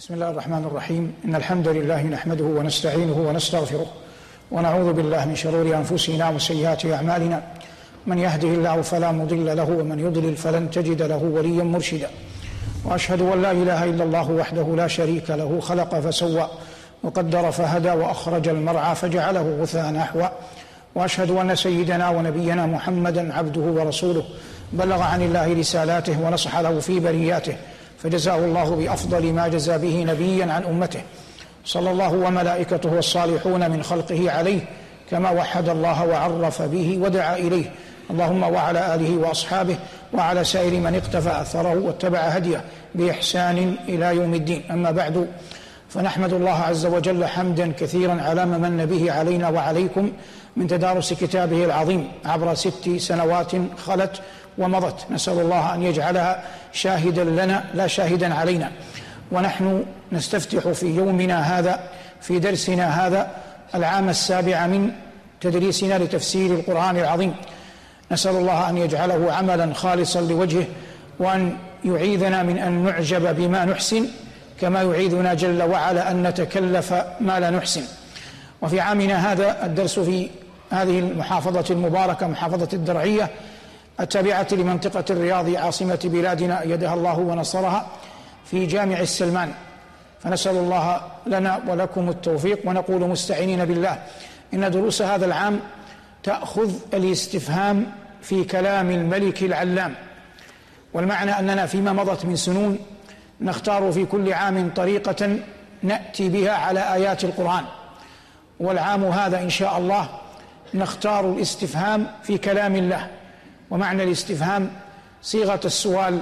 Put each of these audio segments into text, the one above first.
بسم الله الرحمن الرحيم. إن الحمد لله نحمده ونستعينه ونستغفره ونعوذ بالله من شرور أنفسنا وسيئات أعمالنا. من يهده الله فلا مضل له ومن يضلل فلن تجد له وليا مرشدا. وأشهد أن لا إله إلا الله وحده لا شريك له خلق فسوى وقدر فهدى وأخرج المرعى فجعله غثاء نحوا وأشهد أن سيدنا ونبينا محمدا عبده ورسوله. بلغ عن الله رسالاته ونصح له في برياته. فجزاه الله بأفضل ما جزى به نبيا عن أمته. صلى الله وملائكته والصالحون من خلقه عليه كما وحد الله وعرف به ودعا إليه. اللهم وعلى آله وأصحابه وعلى سائر من اقتفى أثره واتبع هديه بإحسان إلى يوم الدين. أما بعد فنحمد الله عز وجل حمدا كثيرا على ما من به علينا وعليكم من تدارس كتابه العظيم. عبر ست سنوات خلت ومضت. نسأل الله أن يجعلها شاهدا لنا لا شاهدا علينا. ونحن نستفتح في يومنا هذا في درسنا هذا العام السابع من تدريسنا لتفسير القرآن العظيم. نسأل الله أن يجعله عملا خالصا لوجهه وأن يعيذنا من أن نعجب بما نحسن كما يعيذنا جل وعلا أن نتكلف ما لا نحسن. وفي عامنا هذا الدرس في هذه المحافظة المباركة محافظة الدرعية التابعة لمنطقة الرياض عاصمة بلادنا أيدها الله ونصرها في جامع السلمان. فنسأل الله لنا ولكم التوفيق ونقول مستعينين بالله. إن دروس هذا العام تأخذ الاستفهام في كلام الملك العلام. والمعنى أننا فيما مضت من سنون نختار في كل عام طريقة نأتي بها على آيات القرآن. والعام هذا إن شاء الله نختار الاستفهام في كلام الله. ومعنى الاستفهام صيغة السؤال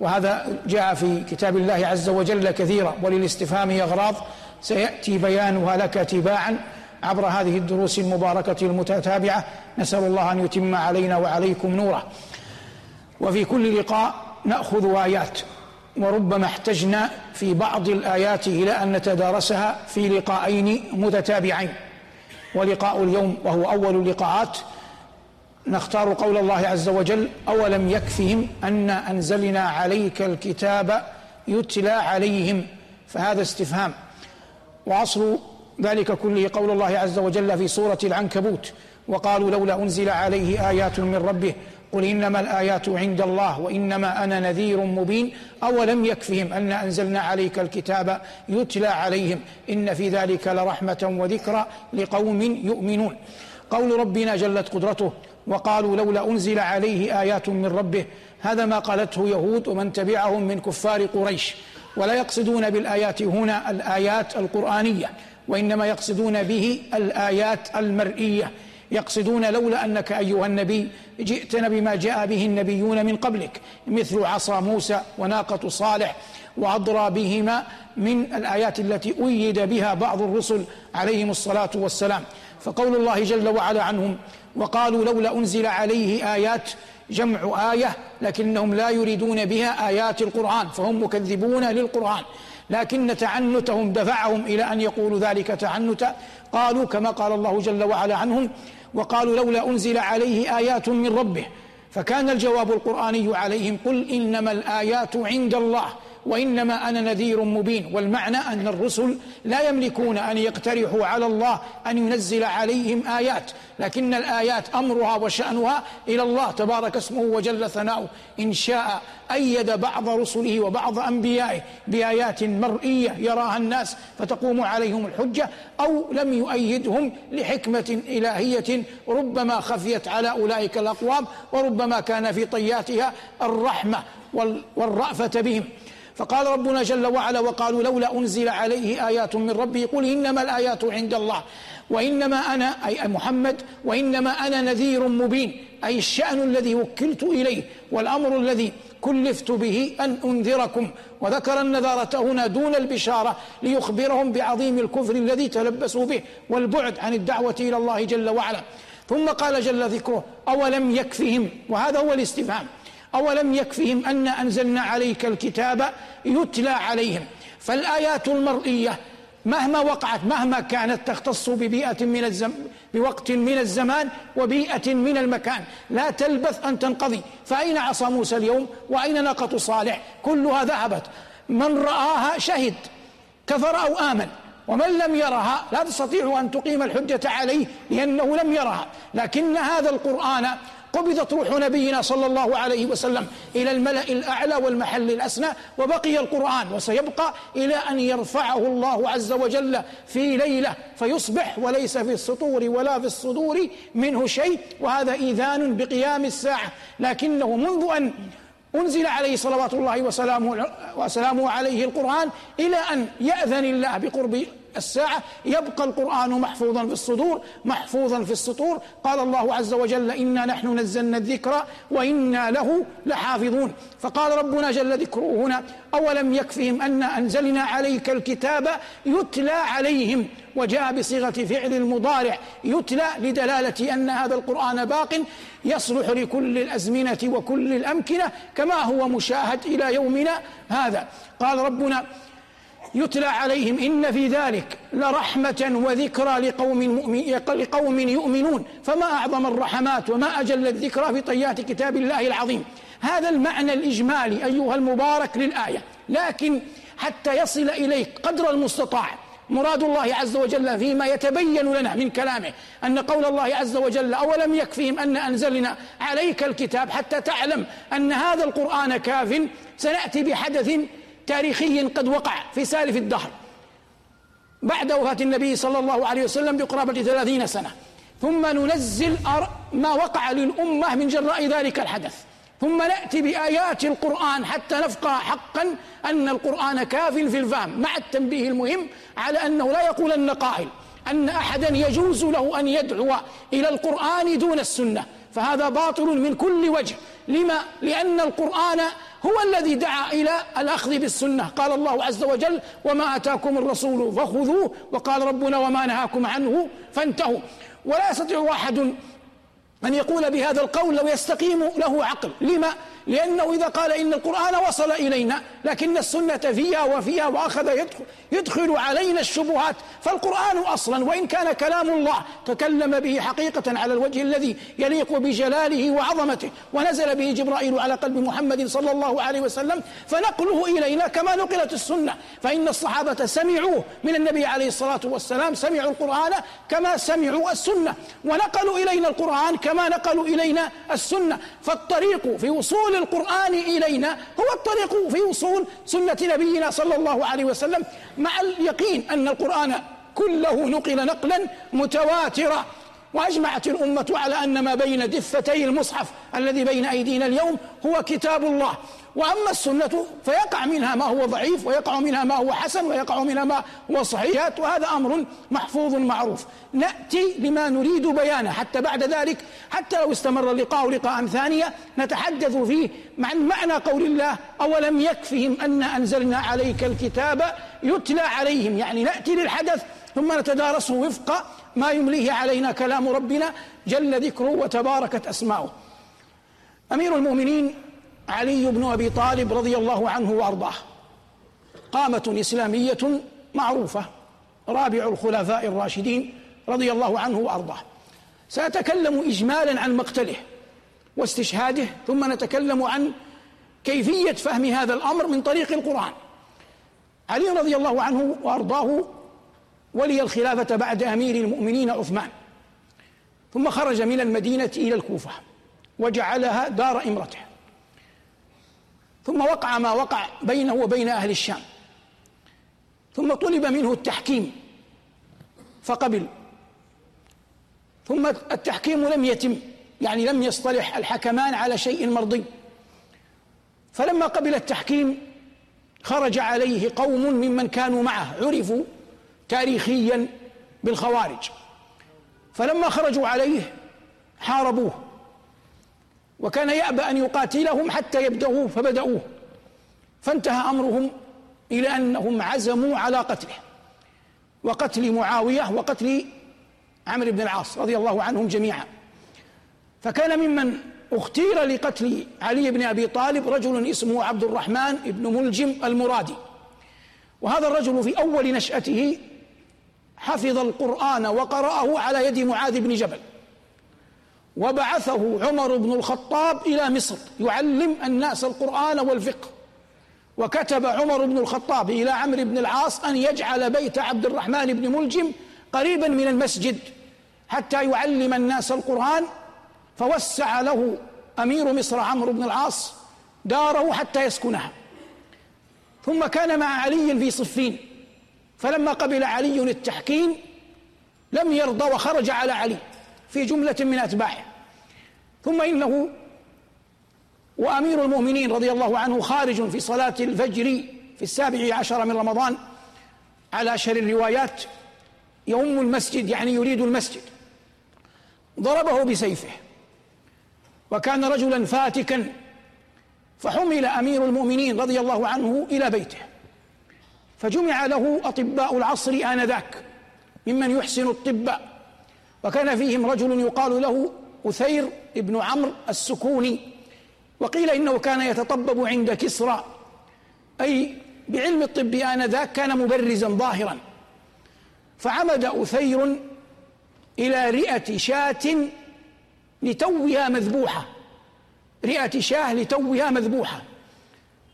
وهذا جاء في كتاب الله عز وجل كثيرا وللاستفهام اغراض سيأتي بيانها لك تباعا عبر هذه الدروس المباركة المتتابعة. نسأل الله أن يتم علينا وعليكم نوره. وفي كل لقاء نأخذ آيات وربما احتجنا في بعض الآيات إلى أن نتدارسها في لقاءين متتابعين. ولقاء اليوم وهو أول اللقاءات نختار قول الله عز وجل أولم يكفهم أن أنزلنا عليك الكتاب يتلى عليهم؟ فهذا استفهام. واصل ذلك كله قول الله عز وجل في سورة العنكبوت وقالوا لولا أنزل عليه آيات من ربه قل إنما الآيات عند الله وإنما أنا نذير مبين أولم يكفهم أن أنزلنا عليك الكتاب يتلى عليهم؟ إن في ذلك لرحمة وذكرى لقوم يؤمنون. قول ربنا جلت قدرته وقالوا لولا أنزل عليه آيات من ربه هذا ما قالته يهود ومن تبعهم من كفار قريش. ولا يقصدون بالآيات هنا الآيات القرآنية وإنما يقصدون به الآيات المرئية. يقصدون لولا أنك أيها النبي جئتنا بما جاء به النبيون من قبلك مثل عصا موسى وناقة صالح وأضرى بهما من الآيات التي أيد بها بعض الرسل عليهم الصلاة والسلام. فقول الله جل وعلا عنهم وقالوا لولا أنزل عليه آيات جمع آية لكنهم لا يريدون بها آيات القرآن فهم مكذبون للقرآن. لكن تعنتهم دفعهم إلى أن يقولوا ذلك تعنتا قالوا كما قال الله جل وعلا عنهم وقالوا لولا أنزل عليه آيات من ربه. فكان الجواب القرآني عليهم قل إنما الآيات عند الله. وإنما أنا نذير مبين والمعنى أن الرسل لا يملكون أن يقترحوا على الله أن ينزل عليهم آيات لكن الآيات أمرها وشأنها إلى الله تبارك اسمه وجل ثناؤه. إن شاء أيد بعض رسله وبعض أنبيائه بآيات مرئية يراها الناس فتقوم عليهم الحجة أو لم يؤيدهم لحكمة إلهية ربما خفيت على أولئك الأقوام وربما كان في طياتها الرحمة والرأفة بهم. فقال ربنا جل وعلا وقالوا لولا أنزل عليه آيات من ربه قل إنما الآيات عند الله وإنما أنا أي محمد وإنما أنا نذير مبين أي الشأن الذي وكلت إليه والأمر الذي كلفت به أن أنذركم وذكر النذارة هنا دون البشارة ليخبرهم بعظيم الكفر الذي تلبسوا به والبعد عن الدعوة إلى الله جل وعلا. ثم قال جل ذكره أولم يكفهم؟ وهذا هو الاستفهام. أولم يكفهم أن أنزلنا عليك الكتاب يتلى عليهم. فالآيات المرئية مهما وقعت مهما كانت تختص ببيئة من الزم بوقت من الزمان وبيئة من المكان. لا تلبث أن تنقضي. فأين عصا موسى اليوم؟ وأين ناقة صالح؟ كلها ذهبت. من رآها شهد كفر أو آمن. ومن لم يرها لا تستطيع أن تقيم الحجة عليه لأنه لم يرها. لكن هذا القرآن قبضت روح نبينا صلى الله عليه وسلم إلى الملأ الأعلى والمحل الأسنى وبقي القرآن وسيبقى إلى أن يرفعه الله عز وجل في ليلة فيصبح وليس في السطور ولا في الصدور منه شيء وهذا إيذان بقيام الساعة. لكنه منذ أن أنزل عليه صلوات الله وسلامه, وسلامه عليه القرآن إلى أن يأذن الله بقرب الساعة يبقى القرآن محفوظا في الصدور محفوظا في السطور. قال الله عز وجل إنا نحن نزلنا الذكر وإنا له لحافظون. فقال ربنا جل ذكره هنا أولم يكفهم أن أنزلنا عليك الكتاب يتلى عليهم؟ وجاء بصيغة فعل المضارع يتلى لدلالة أن هذا القرآن باق يصلح لكل الأزمنة وكل الأمكنة كما هو مشاهد إلى يومنا هذا. قال ربنا يتلى عليهم إن في ذلك لرحمة وذكرى لقوم لقوم يؤمنون. فما أعظم الرحمات وما أجل الذكرى في طيات كتاب الله العظيم. هذا المعنى الإجمالي أيها المبارك للآية. لكن حتى يصل إليك قدر المستطاع مراد الله عز وجل فيما يتبين لنا من كلامه أن قول الله عز وجل أولم يكفيهم أن أنزلنا عليك الكتاب حتى تعلم أن هذا القرآن كاف سنأتي بحدث تاريخي قد وقع في سالف الدهر. بعد وفاة النبي صلى الله عليه وسلم بقرابة ثلاثين سنة. ثم ننزل ما وقع للأمة من جراء ذلك الحدث. ثم نأتي بآيات القرآن حتى نفقه حقا أن القرآن كاف في الفهم مع التنبيه المهم على أنه لا يقولن قائل أن أحدا يجوز له أن يدعو إلى القرآن دون السنة. فهذا باطل من كل وجه. لما؟ لأن القرآن هو الذي دعا إلى الأخذ بالسنة. قال الله عز وجل وما أتاكم الرسول فخذوه وقال ربنا وما نهاكم عنه فانتهوا ولا يستطيع أحد أن يقول بهذا القول لو يستقيم له عقل. لما؟ لأنه إذا قال إن القرآن وصل إلينا لكن السنة فيها وفيها وأخذ يدخل, يدخل علينا الشبهات فالقرآن أصلا وإن كان كلام الله تكلم به حقيقة على الوجه الذي يليق بجلاله وعظمته ونزل به جبرائيل على قلب محمد صلى الله عليه وسلم فنقله إلينا كما نقلت السنة. فإن الصحابة سمعوه من النبي عليه الصلاة والسلام سمعوا القرآن كما سمعوا السنة ونقلوا إلينا القرآن كما نقلوا إلينا السنة. فالطريق في وصول القرآن إلينا هو الطريق في وصول سنة نبينا صلى الله عليه وسلم مع اليقين أن القرآن كله نقل نقلا متواترا. وأجمعت الأمة على أن ما بين دفتي المصحف الذي بين أيدينا اليوم هو كتاب الله. وأما السنة فيقع منها ما هو ضعيف ويقع منها ما هو حسن ويقع منها ما هو صحيح. وهذا أمر محفوظ معروف. نأتي لما نريد بيانه. حتى بعد ذلك حتى لو استمر اللقاء لقاء ثانية نتحدث فيه عن معنى قول الله اولم يكفهم ان انزلنا عليك الكتاب يتلى عليهم. يعني نأتي للحدث ثم نتدارسه وفق ما يمليه علينا كلام ربنا جل ذكره وتباركت أسماؤه. أمير المؤمنين علي بن أبي طالب رضي الله عنه وأرضاه. قامة إسلامية معروفة. رابع الخلفاء الراشدين رضي الله عنه وأرضاه. سأتكلم اجمالا عن مقتله واستشهاده ثم نتكلم عن كيفية فهم هذا الأمر من طريق القرآن. علي رضي الله عنه وأرضاه ولي الخلافة بعد أمير المؤمنين عثمان. ثم خرج من المدينة إلى الكوفة وجعلها دار إمرته. ثم وقع ما وقع بينه وبين أهل الشام. ثم طلب منه التحكيم فقبل. ثم التحكيم لم يتم يعني لم يصطلح الحكمان على شيء مرضي. فلما قبل التحكيم خرج عليه قوم ممن كانوا معه عرفوا تاريخيا بالخوارج. فلما خرجوا عليه حاربوه. وكان يأبى أن يقاتلهم حتى يبدأوه فبدأوه. فانتهى أمرهم إلى أنهم عزموا على قتله. وقتل معاوية وقتل عمرو بن العاص رضي الله عنهم جميعا. فكان ممن اختير لقتل علي بن أبي طالب رجل اسمه عبد الرحمن بن ملجم المرادي. وهذا الرجل في أول نشأته حفظ القرآن وقرأه على يد معاذ بن جبل. وبعثه عمر بن الخطاب إلى مصر يعلم الناس القرآن والفقه. وكتب عمر بن الخطاب إلى عمرو بن العاص أن يجعل بيت عبد الرحمن بن ملجم قريبا من المسجد حتى يعلم الناس القرآن. فوسع له أمير مصر عمرو بن العاص داره حتى يسكنها. ثم كان مع علي في صفين. فلما قبل علي التحكيم لم يرضى وخرج على علي. في جملة من أتباعه. ثم إنه وأمير المؤمنين رضي الله عنه خارج في صلاة الفجر في السابع عشر من رمضان على أشهر الروايات يؤم المسجد يعني يريد المسجد. ضربه بسيفه. وكان رجلا فاتكا فحمل أمير المؤمنين رضي الله عنه إلى بيته. فجمع له أطباء العصر آنذاك ممن يحسن الطب. وكان فيهم رجل يقال له أثير ابن عمرو السكوني وقيل إنه كان يتطبب عند كسرى أي بعلم الطب آنذاك كان مبرزا ظاهرا. فعمد أثير إلى رئة شاة لتوها مذبوحة رئة شاة لتوها مذبوحة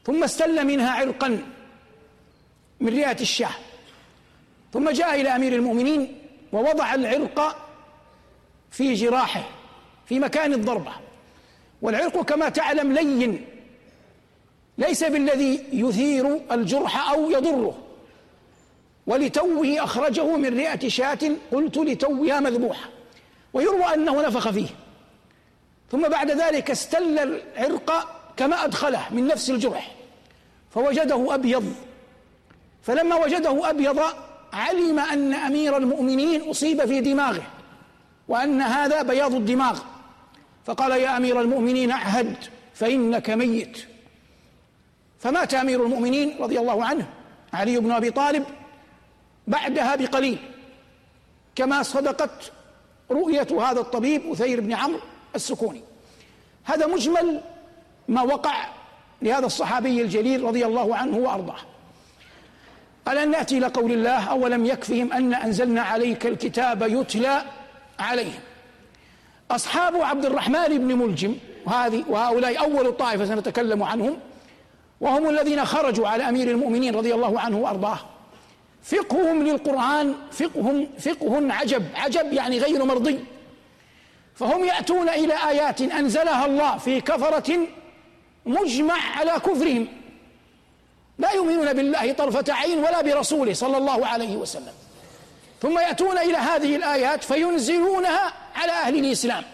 ثم استل منها عرقا من رئة الشاة ثم جاء إلى أمير المؤمنين ووضع العرق في جراحه في مكان الضربة. والعرق كما تعلم لين ليس بالذي يثير الجرح أو يضره. ولتوه أخرجه من رئة شاة قلت لتوها مذبوحة. ويروى أنه نفخ فيه. ثم بعد ذلك استل العرق كما أدخله من نفس الجرح. فوجده أبيض. فلما وجده أبيض علم أن أمير المؤمنين أصيب في دماغه. وأن هذا بياض الدماغ. فقال يا أمير المؤمنين اعهد فإنك ميت. فمات أمير المؤمنين رضي الله عنه علي بن أبي طالب بعدها بقليل. كما صدقت رؤية هذا الطبيب أثير بن عمرو السكوني. هذا مجمل ما وقع لهذا الصحابي الجليل رضي الله عنه وأرضاه. ألن نأتي إلى قول الله أولم يكفهم أن أنزلنا عليك الكتاب يتلى عليهم. أصحاب عبد الرحمن بن ملجم وهذه وهؤلاء أول طائفة سنتكلم عنهم وهم الذين خرجوا على أمير المؤمنين رضي الله عنه وأرضاه. فقههم للقرآن فقه فقه عجب عجب يعني غير مرضي. فهم يأتون إلى آيات أنزلها الله في كفرة مجمع على كفرهم. لا يؤمنون بالله طرفة عين ولا برسوله صلى الله عليه وسلم. ثم يأتون إلى هذه الآيات فينزلونها على أهل الإسلام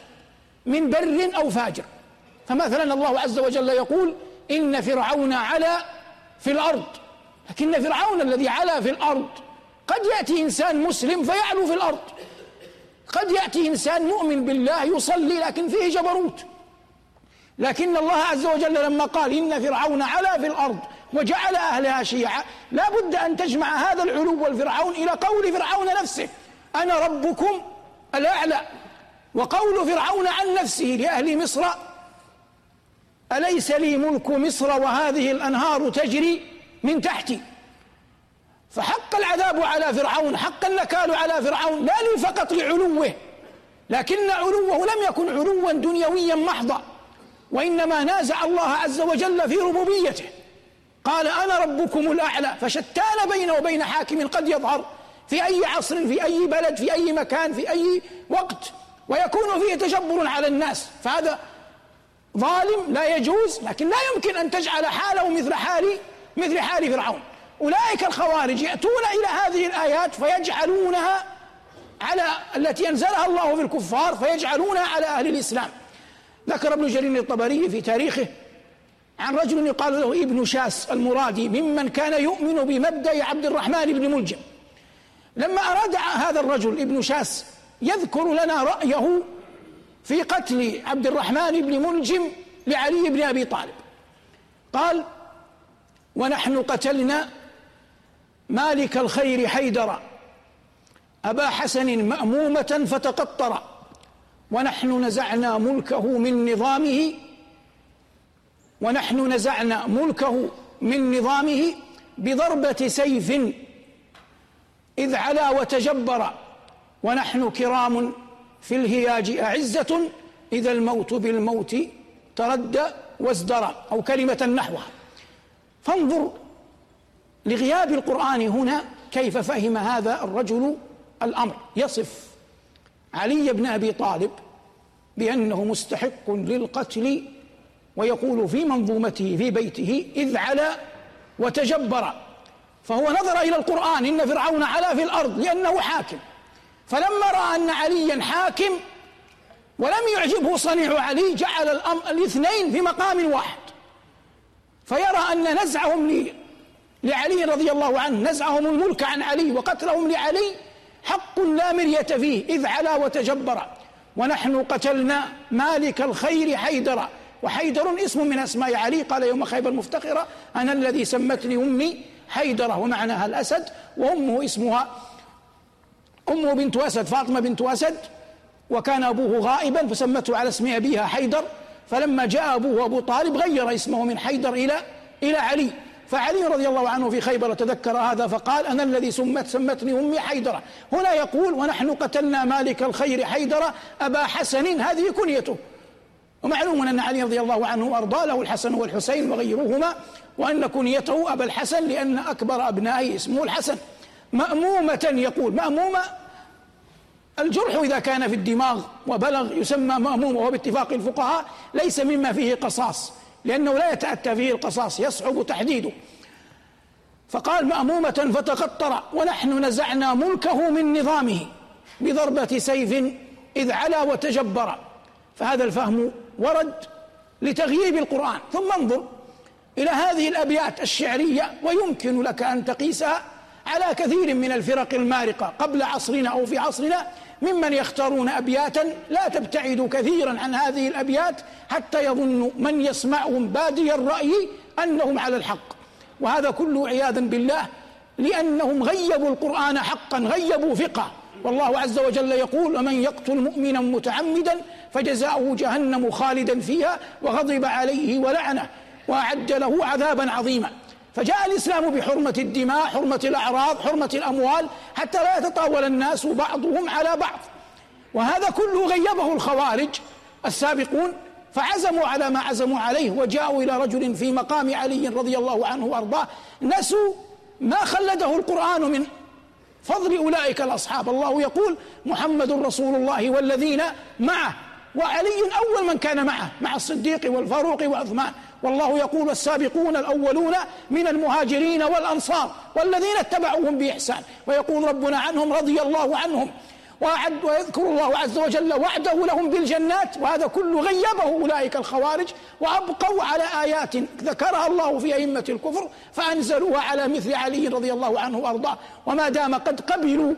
من بر أو فاجر. فمثلا الله عز وجل يقول إن فرعون علا في الأرض. لكن فرعون الذي علا في الأرض قد يأتي إنسان مسلم فيعلو في الأرض. قد يأتي إنسان مؤمن بالله يصلي لكن فيه جبروت. لكن الله عز وجل لما قال إن فرعون علا في الأرض وجعل أهلها شيعا لا بد أن تجمع هذا العلو والفرعون إلى قول فرعون نفسه. أنا ربكم الأعلى. وقول فرعون عن نفسه لأهل مصر أليس لي ملك مصر وهذه الأنهار تجري من تحتي؟ فحق العذاب على فرعون حق النكال على فرعون لا لي فقط لعلوه لكن علوه لم يكن علوا دنيويا محضا وإنما نازع الله عز وجل في ربوبيته. قال أنا ربكم الأعلى فشتان بينه وبين حاكم قد يظهر في أي عصر في أي بلد في أي مكان في أي وقت ويكون فيه تجبر على الناس. فهذا ظالم لا يجوز لكن لا يمكن أن تجعل حاله مثل حال مثل حال فرعون. أولئك الخوارج يأتون إلى هذه الآيات فيجعلونها على التي أنزلها الله في الكفار فيجعلونها على أهل الإسلام. ذكر ابن جرير الطبري في تاريخه عن رجل يقال له ابن شاس المرادي ممن كان يؤمن بمبدأ عبد الرحمن بن ملجم. لما أراد هذا الرجل ابن شاس يذكر لنا رأيه في قتل عبد الرحمن بن ملجم لعلي بن أبي طالب. قال ونحن قتلنا مالك الخير حيدر أبا حسن مأمومة فتقطر ونحن نزعنا ملكه من نظامه ونحن نزعنا ملكه من نظامه بضربة سيف. إذ علا وتجبر ونحن كرام في الهياج أعزة. إذا الموت بالموت تردى وازدرى أو كلمة نحوها. فانظر لغياب القرآن هنا كيف فهم هذا الرجل الأمر. يصف علي بن أبي طالب بأنه مستحق للقتل ويقول في منظومته في بيته إذ علا وتجبر. فهو نظر إلى القرآن إن فرعون علا في الأرض لأنه حاكم. فلما رأى أن عليا حاكم ولم يعجبه صنيع علي جعل الاثنين في مقام واحد. فيرى أن نزعهم لعلي رضي الله عنه نزعهم الملك عن علي وقتلهم لعلي حق لا مرية فيه إذ علا وتجبر. ونحن قتلنا مالك الخير حيدر. وحيدر اسم من أسماء علي. قال يوم خيبر مفتخرة أنا الذي سمتني أمي حيدرة ومعناها الأسد وأمه اسمها أمه بنت أسد فاطمة بنت أسد وكان أبوه غائبا فسمته على اسم أبيها حيدر. فلما جاء أبوه أبو طالب غير اسمه من حيدر إلى إلى علي. فعلي رضي الله عنه في خيبر تذكر هذا فقال أنا الذي سمت سمتني أمي حيدرة. هنا يقول ونحن قتلنا مالك الخير حيدرة أبا حسن هذه كنيته. ومعلوم أن علي رضي الله عنه وأرضاه له الحسن والحسين وغيرهما وأن كنيته أبا الحسن لأن أكبر أبنائه اسمه الحسن. مأمومة يقول مأمومة الجرح إذا كان في الدماغ وبلغ يسمى مأمومة وهو باتفاق الفقهاء ليس مما فيه قصاص لأنه لا يتأتى فيه القصاص يصعب تحديده. فقال مأمومة فتقطر ونحن نزعنا ملكه من نظامه بضربة سيف إذ علا وتجبر. فهذا الفهم ورد لتغييب القرآن. ثم انظر إلى هذه الأبيات الشعرية ويمكن لك أن تقيسها على كثير من الفرق المارقة. قبل عصرنا أو في عصرنا ممن يختارون أبياتا لا تبتعد كثيرا عن هذه الأبيات حتى يظن من يسمعهم بادي الرأي أنهم على الحق. وهذا كله عياذا بالله لأنهم غيبوا القرآن حقا غيبوا فقه. والله عز وجل يقول ومن يقتل مؤمنا متعمدا فجزاؤه جهنم خالدا فيها وغضب عليه ولعنه وأعد له عذابا عظيما. فجاء الإسلام بحرمة الدماء حرمة الأعراض حرمة الأموال حتى لا يتطاول الناس بعضهم على بعض. وهذا كله غيبه الخوارج السابقون فعزموا على ما عزموا عليه وجاءوا إلى رجل في مقام علي رضي الله عنه وأرضاه نسوا ما خلده القرآن من فضل أولئك الأصحاب. الله يقول محمد رسول الله والذين معه وعلي اول من كان معه مع الصديق والفاروق وعثمان. والله يقول السابقون الأولون من المهاجرين والأنصار والذين اتبعوهم بإحسان. ويقول ربنا عنهم رضي الله عنهم. وأعد ويذكر الله عز وجل وعده لهم بالجنات. وهذا كله غيبه أولئك الخوارج. وأبقوا على آيات ذكرها الله في أئمة الكفر. فأنزلوها على مثل علي رضي الله عنه وأرضاه. وما دام قد قبلوا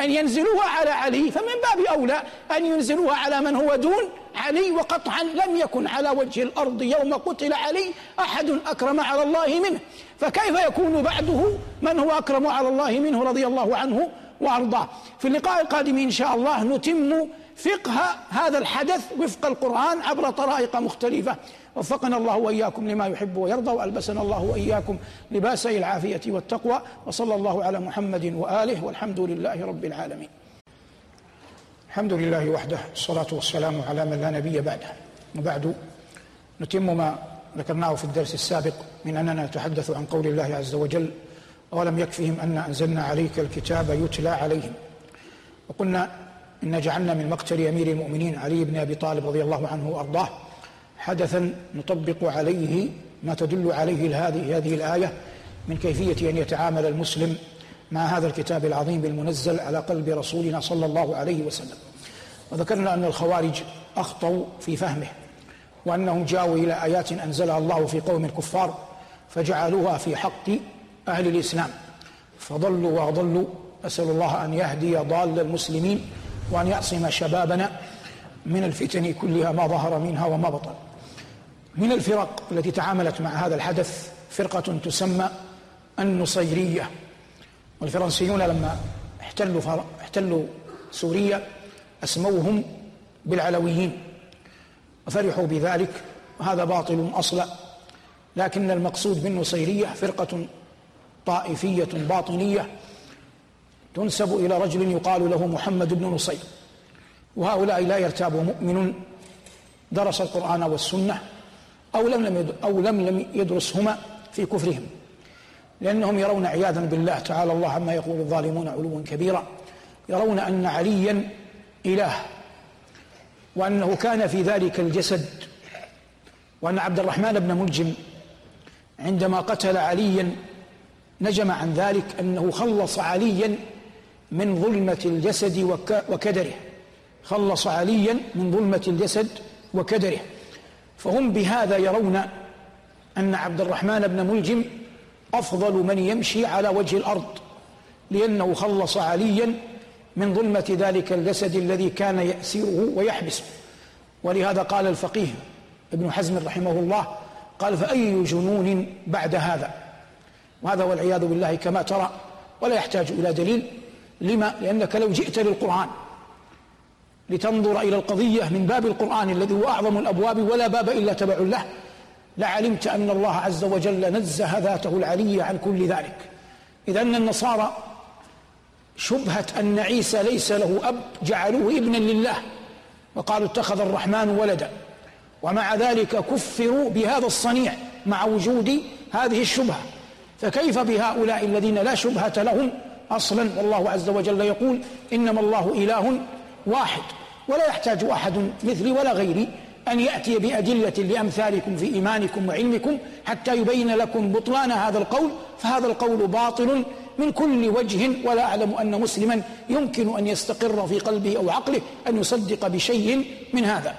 أن ينزلوها على علي فمن باب أولى أن ينزلوها على من هو دون علي وقطعا لم يكن على وجه الأرض يوم قتل علي أحد أكرم على الله منه. فكيف يكون بعده من هو أكرم على الله منه رضي الله عنه وأرضاه؟ في اللقاء القادم إن شاء الله نتم فقه هذا الحدث وفق القرآن عبر طرائق مختلفة. وفقنا الله وإياكم لما يحب ويرضى وألبسنا الله وإياكم لباس العافية والتقوى وصلى الله على محمد وآله والحمد لله رب العالمين. الحمد لله وحده الصلاة والسلام على من لا نبي بعده وبعد نتم ما ذكرناه في الدرس السابق من أننا نتحدث عن قول الله عز وجل أولم يكفهم أن أنزلنا عليك الكتاب يتلى عليهم وقلنا إن جعلنا من مقتل امير المؤمنين علي بن أبي طالب رضي الله عنه وأرضاه حدثا نطبق عليه ما تدل عليه هذه هذه الآية من كيفية أن يتعامل المسلم مع هذا الكتاب العظيم المنزل على قلب رسولنا صلى الله عليه وسلم. وذكرنا أن الخوارج أخطوا في فهمه وأنهم جاءوا إلى آيات أنزلها الله في قوم الكفار فجعلوها في حق أهل الإسلام. فضلوا وأضلوا أسأل الله أن يهدي ضال المسلمين وأن يعصم شبابنا من الفتن كلها ما ظهر منها وما بطن. من الفرق التي تعاملت مع هذا الحدث فرقة تسمى النصيرية. والفرنسيون لما احتلوا احتلوا سوريا أسموهم بالعلويين وفرحوا بذلك وهذا باطل أصلا. لكن المقصود بالنصيرية فرقة طائفية باطنية تنسب إلى رجل يقال له محمد بن نصير. وهؤلاء لا يرتاب مؤمن درس القرآن والسنة أو لم لم أو لم لم يدرسهما في كفرهم. لأنهم يرون عياذا بالله تعالى الله عما يقول الظالمون علوا كبيرا. يرون أن عليا إله. وأنه كان في ذلك الجسد. وأن عبد الرحمن بن ملجم عندما قتل عليا نجم عن ذلك أنه خلص عليا من ظلمة الجسد وكدره. خلص عليا من ظلمة الجسد وكدره. فهم بهذا يرون أن عبد الرحمن بن ملجم أفضل من يمشي على وجه الأرض لأنه خلص عليا من ظلمة ذلك الجسد الذي كان يأسره ويحبسه. ولهذا قال الفقيه ابن حزم رحمه الله قال فأي جنون بعد هذا؟ وهذا والعياذ بالله كما ترى ولا يحتاج إلى دليل. لما؟ لأنك لو جئت للقرآن. لتنظر إلى القضية من باب القرآن الذي هو أعظم الأبواب ولا باب إلا تبع له. لعلمت أن الله عز وجل نزه ذاته العلي عن كل ذلك. إذا أن النصارى شبهة أن عيسى ليس له أب جعلوه ابنا لله. وقالوا اتخذ الرحمن ولدا. ومع ذلك كفروا بهذا الصنيع مع وجود هذه الشبهة. فكيف بهؤلاء الذين لا شبهة لهم أصلا؟ والله عز وجل يقول إنما الله إله واحد ولا يحتاج أحد مثلي ولا غيري أن يأتي بأدلة لأمثالكم في إيمانكم وعلمكم حتى يبين لكم بطلان هذا القول فهذا القول باطل من كل وجه ولا أعلم أن مسلما يمكن أن يستقر في قلبه أو عقله أن يصدق بشيء من هذا.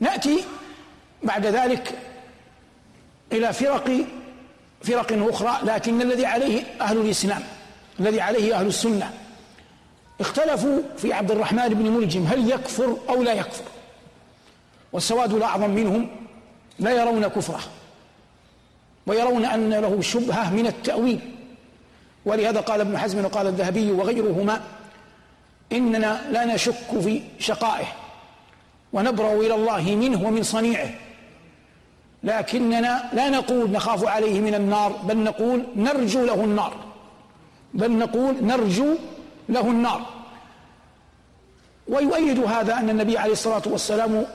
نأتي بعد ذلك إلى فرق فرق أخرى لكن الذي عليه أهل الإسلام الذي عليه أهل السنة. اختلفوا في عبد الرحمن بن ملجم هل يكفر أو لا يكفر؟ والسواد الأعظم منهم لا يرون كفره ويرون أن له شبهة من التأويل. ولهذا قال ابن حزم وقال الذهبي وغيرهما إننا لا نشك في شقائه ونبرأ إلى الله منه ومن صنيعه لكننا لا نقول نخاف عليه من النار بل نقول نرجو له النار بل نقول نرجو له النار. ويؤيد هذا أن النبي عليه الصلاة والسلام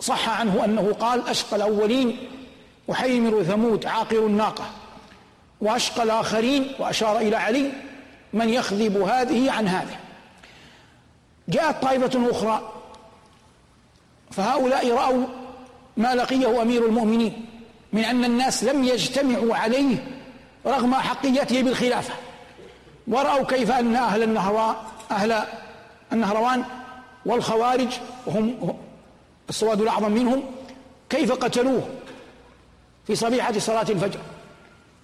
صح عنه أنه قال أشقى الأولين وحيمر ثمود عاقر الناقة وأشقى الآخرين وأشار إلى علي من يخذب هذه عن هذه. جاءت طائفة أخرى فهؤلاء رأوا ما لقيه أمير المؤمنين من أن الناس لم يجتمعوا عليه رغم حقيته بالخلافة. ورأوا كيف أن أهل النهروان أهل النهروان والخوارج وهم السواد الأعظم منهم كيف قتلوه في صبيحة صلاة الفجر؟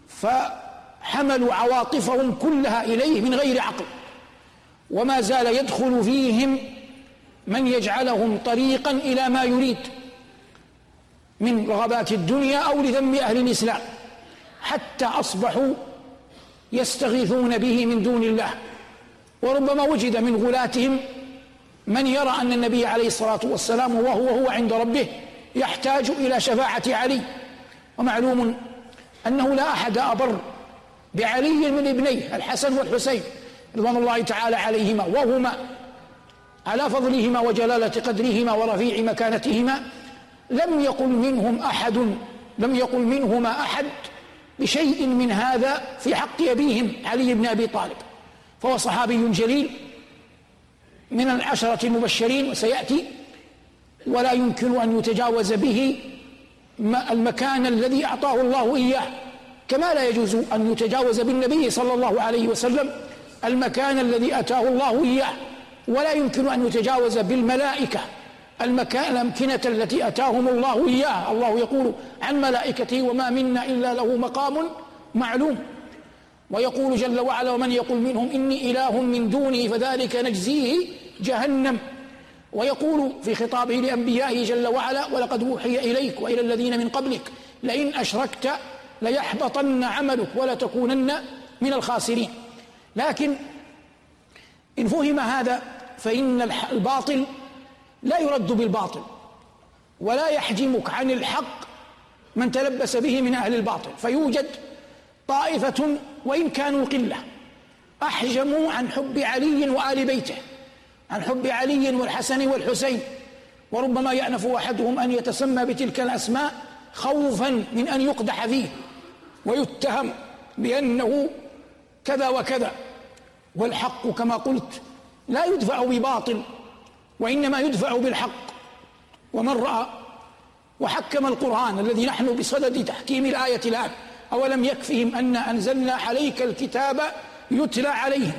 فحملوا عواطفهم كلها إليه من غير عقل. وما زال يدخل فيهم من يجعلهم طريقا إلى ما يريد من رغبات الدنيا أو لذم أهل الإسلام. حتى أصبحوا يستغيثون به من دون الله. وربما وجد من غلاتهم من يرى أن النبي عليه الصلاة والسلام وهو هو عند ربه يحتاج إلى شفاعة علي. ومعلوم أنه لا أحد أبر بعلي من ابنيه الحسن والحسين رضوان الله تعالى عليهما وهما على فضلهما وجلالة قدرهما ورفيع مكانتهما. لم يقل منهم أحد لم يقل منهما أحد. بشيء من هذا في حق أبيهم علي بن أبي طالب. فهو صحابي جليل من العشرة المبشرين وسيأتي. ولا يمكن أن يتجاوز به المكان الذي أعطاه الله إياه. كما لا يجوز أن يتجاوز بالنبي صلى الله عليه وسلم المكان الذي أتاه الله إياه. ولا يمكن أن يتجاوز بالملائكة. المكان الأمكنة التي أتاهم الله إياها. الله يقول عن ملائكته وما منا إلا له مقام معلوم. ويقول جل وعلا ومن يقول منهم إني إله من دوني فذلك نجزيه جهنم. ويقول في خطابه لأنبيائه جل وعلا ولقد أوحي إليك وإلى الذين من قبلك لئن أشركت ليحبطن عملك ولتكونن من الخاسرين. لكن إن فهم هذا فإن الباطل لا يرد بالباطل ولا يحجمك عن الحق من تلبس به من أهل الباطل. فيوجد طائفة وإن كانوا قلة أحجموا عن حب علي وآل بيته عن حب علي والحسن والحسين وربما يأنف أحدهم أن يتسمى بتلك الأسماء خوفا من أن يقدح فيه ويتهم بأنه كذا وكذا. والحق كما قلت لا يدفع بباطل وإنما يدفع بالحق. ومن رأى وحكم القرآن الذي نحن بصدد تحكيم الآية الآن أولم يكفهم أن أنزلنا عليك الكتاب يتلى عليهم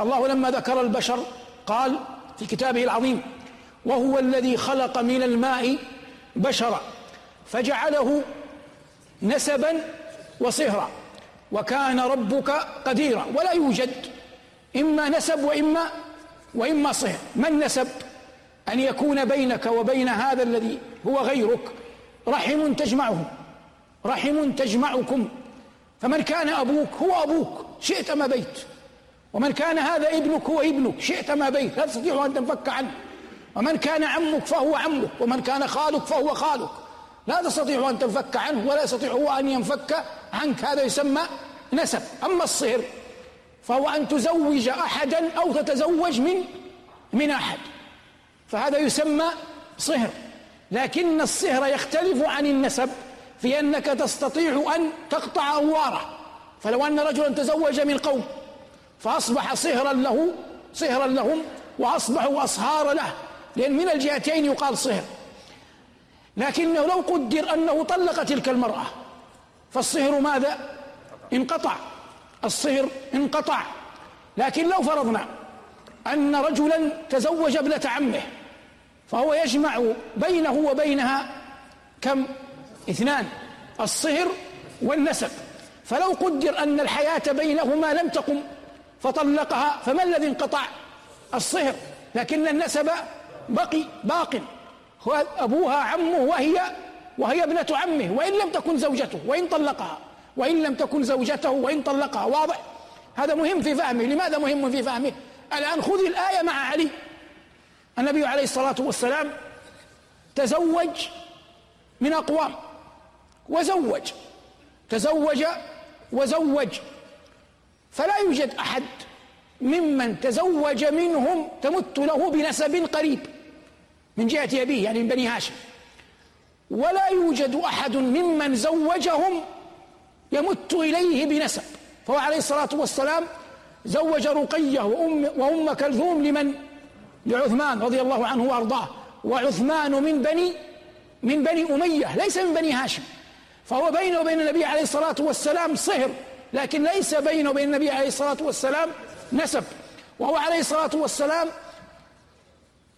الله لما ذكر البشر قال في كتابه العظيم وهو الذي خلق من الماء بشرا فجعله نسبا وصهرا وكان ربك قديرا. ولا يوجد إما نسب وإما وإما صهر. ما النسب؟ أن يكون بينك وبين هذا الذي هو غيرك رحم تجمعهم رحم تجمعكم. فمن كان أبوك هو أبوك شئت ما بيت. ومن كان هذا ابنك هو ابنك شئت ما بيت. لا تستطيع أن تنفك عنه. ومن كان عمك فهو عمك ومن كان خالك فهو خالك. لا تستطيع أن تنفك عنه ولا يستطيع هو أن ينفك عنك. هذا يسمى نسب. أما الصهر فهو أن تزوج أحدا أو تتزوج من من أحد. فهذا يسمى صهر. لكن الصهر يختلف عن النسب في أنك تستطيع أن تقطع أواره. فلو أن رجلا تزوج من قوم فأصبح صهرا له صهرا لهم وأصبحوا أصهار له. لأن من الجهتين يقال صهر. لكنه لو قدر أنه طلق تلك المرأة فالصهر ماذا؟ انقطع. الصهر انقطع. لكن لو فرضنا أن رجلا تزوج ابنة عمه فهو يجمع بينه وبينها كم؟ اثنان الصهر والنسب. فلو قدر أن الحياة بينهما لم تقم فطلقها فما الذي انقطع؟ الصهر. لكن النسب بقي باق. أبوها عمه وهي وهي ابنة عمه. وإن لم تكن زوجته وإن طلقها. وإن لم تكن زوجته وإن طلقها. واضح. هذا مهم في فهمه. لماذا مهم في فهمه؟ الآن خذ الآية مع علي. النبي عليه الصلاة والسلام تزوج من أقوام وزوج تزوج وزوج فلا يوجد أحد ممن تزوج منهم تمت له بنسب قريب من جهة أبيه يعني من بني هاشم. ولا يوجد أحد ممن زوجهم يمت إليه بنسب. فهو عليه الصلاة والسلام زوج رقية وأم, وأم كلثوم لمن؟ لعثمان رضي الله عنه وأرضاه. وعثمان من بني من بني أمية ليس من بني هاشم. فهو بينه وبين النبي عليه الصلاة والسلام صهر لكن ليس بينه وبين النبي عليه الصلاة والسلام نسب. وهو عليه الصلاة والسلام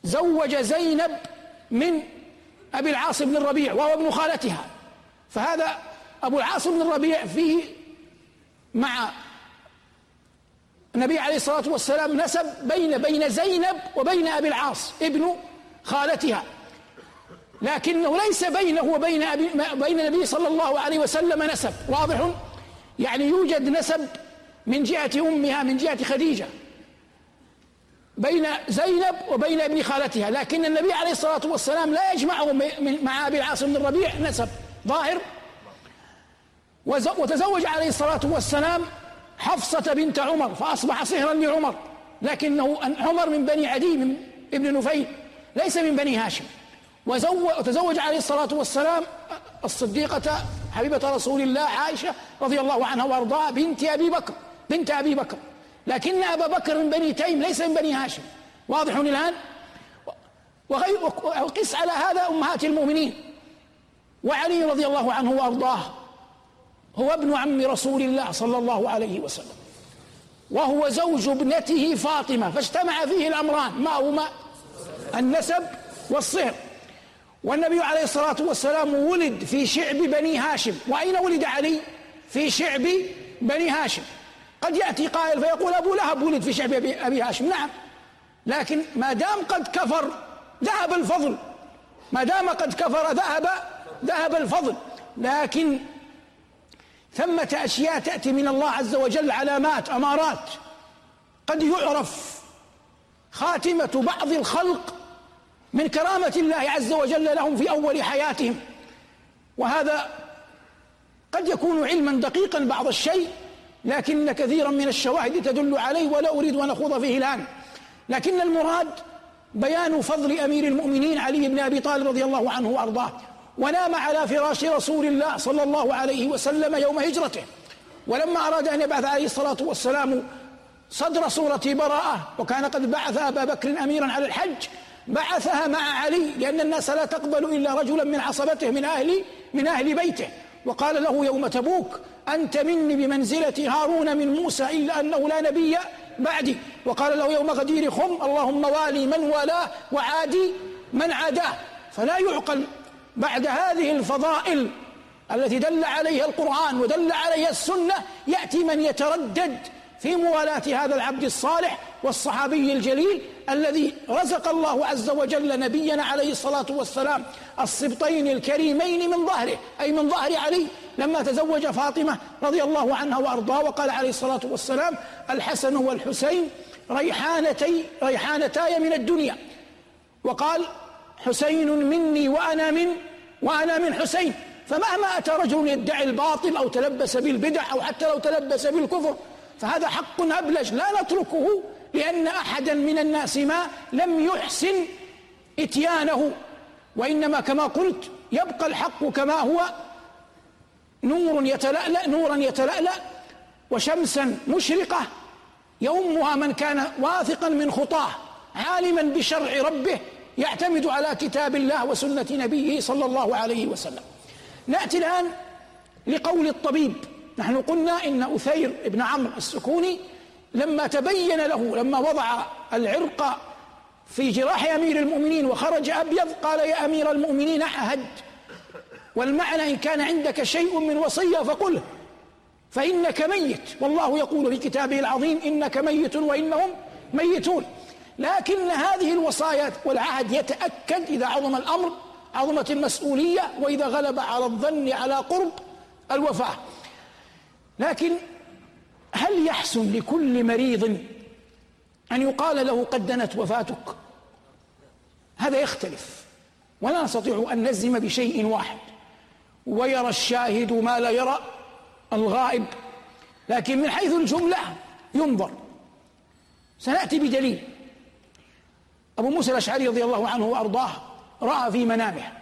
زوج زينب من أبي العاص بن الربيع وهو ابن خالتها. فهذا أبو العاص بن الربيع فيه مع النبي عليه الصلاة والسلام نسب بين بين زينب وبين أبي العاص ابن خالتها. لكنه ليس بينه وبين أبي بين النبي صلى الله عليه وسلم نسب. واضح؟ يعني يوجد نسب من جهة أمها من جهة خديجة. بين زينب وبين ابن خالتها. لكن النبي عليه الصلاة والسلام لا يجمعه مع أبي العاص بن الربيع نسب. ظاهر؟ وتزوج عليه الصلاة والسلام حفصة بنت عمر فأصبح صهرا لعمر. لكنه عمر من بني عدي من ابن نفيل ليس من بني هاشم. وتزوج عليه الصلاة والسلام الصديقة حبيبة رسول الله عائشة رضي الله عنها وأرضاها بنت أبي بكر بنت أبي بكر. لكن أبا بكر من بني تيم ليس من بني هاشم. واضح الآن؟ وقس على هذا أمهات المؤمنين. وعلي رضي الله عنه وأرضاه. هو ابن عم رسول الله صلى الله عليه وسلم. وهو زوج ابنته فاطمة فاجتمع فيه الأمران ما هما؟ النسب والصهر. والنبي عليه الصلاة والسلام ولد في شعب بني هاشم. وأين ولد علي؟ في شعب بني هاشم. قد يأتي قائل فيقول أبو لهب ولد في شعب أبي هاشم. نعم. لكن ما دام قد كفر ذهب الفضل. ما دام قد كفر ذهب ذهب الفضل. لكن ثمة أشياء تأتي من الله عز وجل علامات أمارات. قد يعرف خاتمة بعض الخلق من كرامة الله عز وجل لهم في أول حياتهم. وهذا قد يكون علما دقيقا بعض الشيء لكن كثيرا من الشواهد تدل عليه ولا أريد أن أخوض فيه الآن. لكن المراد بيان فضل أمير المؤمنين علي بن أبي طالب رضي الله عنه وأرضاه. ونام على فراش رسول الله صلى الله عليه وسلم يوم هجرته. ولما أراد أن يبعث عليه الصلاة والسلام صدر سورة براءة وكان قد بعث أبا بكر أميرا على الحج بعثها مع علي لأن الناس لا تقبل إلا رجلا من عصبته من أهل من أهل بيته. وقال له يوم تبوك أنت مني بمنزلة هارون من موسى إلا أنه لا نبي بعدي. وقال له يوم غدير خم اللهم والي من والاه وعادي من عاداه. فلا يعقل بعد هذه الفضائل التي دل عليها القرآن ودل عليها السنة يأتي من يتردد في موالاة هذا العبد الصالح والصحابي الجليل الذي رزق الله عز وجل نبينا عليه الصلاة والسلام السبطين الكريمين من ظهره أي من ظهر علي لما تزوج فاطمة رضي الله عنها وأرضاه وقال عليه الصلاة والسلام الحسن والحسين ريحانتي ريحانتاي من الدنيا. وقال حسين مني وأنا من وأنا من حسين. فمهما أتى رجل يدعي الباطل أو تلبس بالبدع أو حتى لو تلبس بالكفر فهذا حق أبلج لا نتركه لأن أحدا من الناس ما لم يحسن إتيانه. وإنما كما قلت يبقى الحق كما هو. نور يتلألأ نورا يتلألأ. وشمسا مشرقة يومها من كان واثقا من خطاه عالما بشرع ربه. يعتمد على كتاب الله وسنة نبيه صلى الله عليه وسلم. نأتي الآن لقول الطبيب. نحن قلنا إن أثير بن عمرو السكوني لما تبين له لما وضع العرق في جراح أمير المؤمنين وخرج أبيض قال يا أمير المؤمنين أهد. والمعنى إن كان عندك شيء من وصية فقله فإنك ميت. والله يقول في كتابه العظيم إنك ميت وإنهم ميتون. لكن هذه الوصايا والعهد يتأكد إذا عظم الأمر عظمت المسؤولية وإذا غلب على الظن على قرب الوفاة. لكن هل يحسن لكل مريض أن يقال له قد دنت وفاتك؟ هذا يختلف. ولا نستطيع أن نزم بشيء واحد. ويرى الشاهد ما لا يرى الغائب. لكن من حيث الجملة ينظر. سنأتي بدليل. أبو موسى الأشعري رضي الله عنه وأرضاه رأى في منامه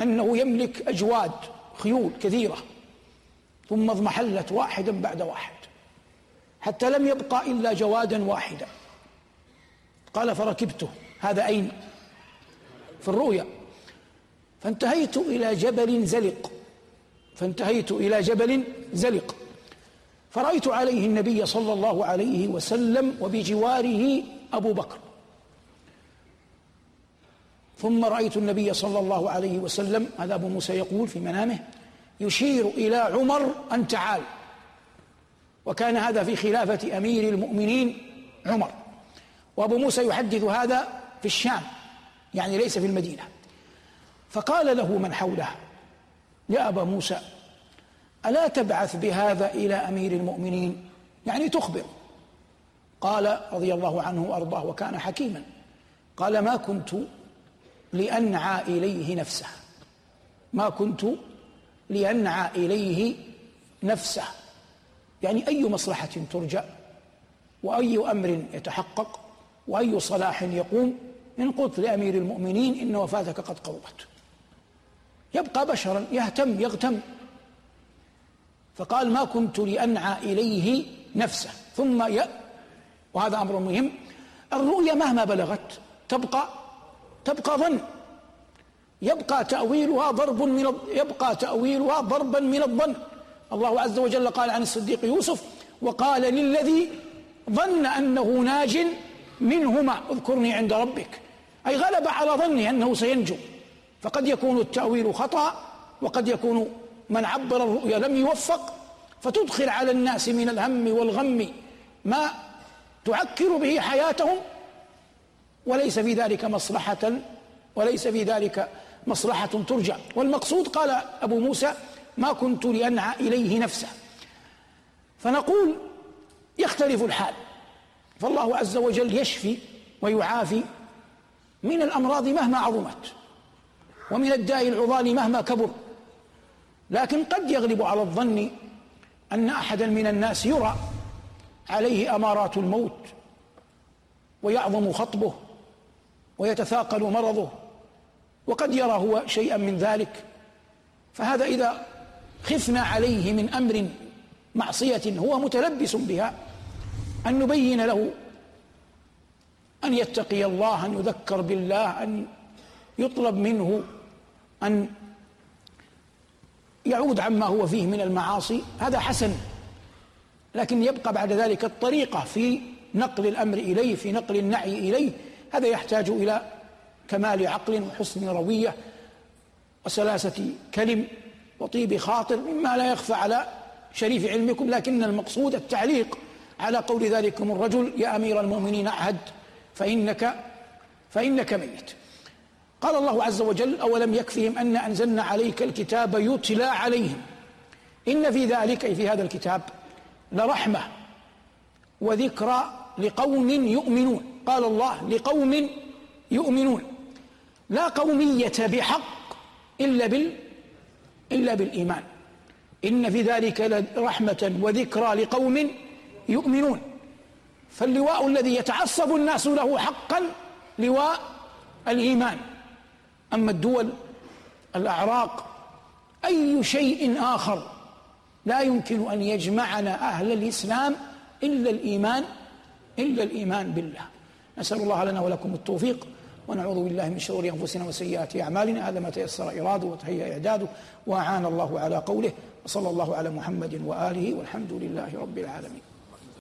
أنه يملك أجواد خيول كثيرة ثم اضمحلت واحدا بعد واحد حتى لم يبقى إلا جوادا واحدا. قال فركبته. هذا أين؟ في الرؤيا. فانتهيت إلى جبل زلق. فانتهيت إلى جبل زلق. فرأيت عليه النبي صلى الله عليه وسلم وبجواره أبو بكر. ثم رأيت النبي صلى الله عليه وسلم هذا أبو موسى يقول في منامه يشير إلى عمر أن تعال. وكان هذا في خلافة أمير المؤمنين عمر. وأبو موسى يحدث هذا في الشام يعني ليس في المدينة. فقال له من حوله يا أبا موسى ألا تبعث بهذا إلى أمير المؤمنين؟ يعني تخبر. قال رضي الله عنه وأرضاه وكان حكيما. قال ما كنت لأنعى إليه نفسه. ما كنت لينعى إليه نفسه. يعني أي مصلحة ترجى وأي أمر يتحقق وأي صلاح يقوم إن قلت لأمير المؤمنين إن وفاتك قد قربت يبقى بشرا يهتم يغتم. فقال ما كنت لأنعى إليه نفسه. ثم ي... وهذا أمر مهم الرؤيا مهما بلغت تبقى تبقى ظن. يبقى تأويلها ضرب من يبقى تأويلها ضربا من الظن. الله عز وجل قال عن الصديق يوسف وقال للذي ظن أنه ناج منهما اذكرني عند ربك. أي غلب على ظنه أنه سينجو. فقد يكون التأويل خطأ وقد يكون من عبر الرؤيا لم يوفق فتدخل على الناس من الهم والغم ما تعكر به حياتهم وليس في ذلك مصلحة وليس في ذلك مصلحة ترجع. والمقصود قال أبو موسى ما كنت لأنعى إليه نفسه. فنقول يختلف الحال. فالله عز وجل يشفي ويعافي من الأمراض مهما عظمت ومن الداء العضال مهما كبر. لكن قد يغلب على الظن أن أحدا من الناس يرى عليه أمارات الموت ويعظم خطبه ويتثاقل مرضه وقد يرى هو شيئا من ذلك فهذا إذا خفنا عليه من أمر معصية هو متلبس بها أن نبين له أن يتقي الله أن يذكر بالله أن يطلب منه أن يعود عما هو فيه من المعاصي هذا حسن. لكن يبقى بعد ذلك الطريقة في نقل الأمر إليه في نقل النعي إليه هذا يحتاج إلى كمال عقل وحسن روية وسلاسة كلم وطيب خاطر مما لا يخفى على شريف علمكم لكن المقصود التعليق على قول ذلكم الرجل يا أمير المؤمنين أعهد فإنك فإنك ميت. قال الله عز وجل أولم يكفهم أن أنزلنا عليك الكتاب يتلى عليهم؟ إن في ذلك أي في هذا الكتاب لرحمة وذكرى لقوم يؤمنون. قال الله لقوم يؤمنون. لا قومية بحق إلا بال إلا بالإيمان. إن في ذلك لرحمة وذكرى لقوم يؤمنون. فاللواء الذي يتعصب الناس له حقا لواء الإيمان. أما الدول الأعراق أي شيء آخر لا يمكن أن يجمعنا أهل الإسلام إلا الإيمان إلا الإيمان بالله. نسأل الله لنا ولكم التوفيق ونعوذ بالله من شرور أنفسنا وسيئات أعمالنا هذا ما تيسر إراده وتهيأ إعداده وأعان الله على قوله وصلى الله على محمد وآله والحمد لله رب العالمين.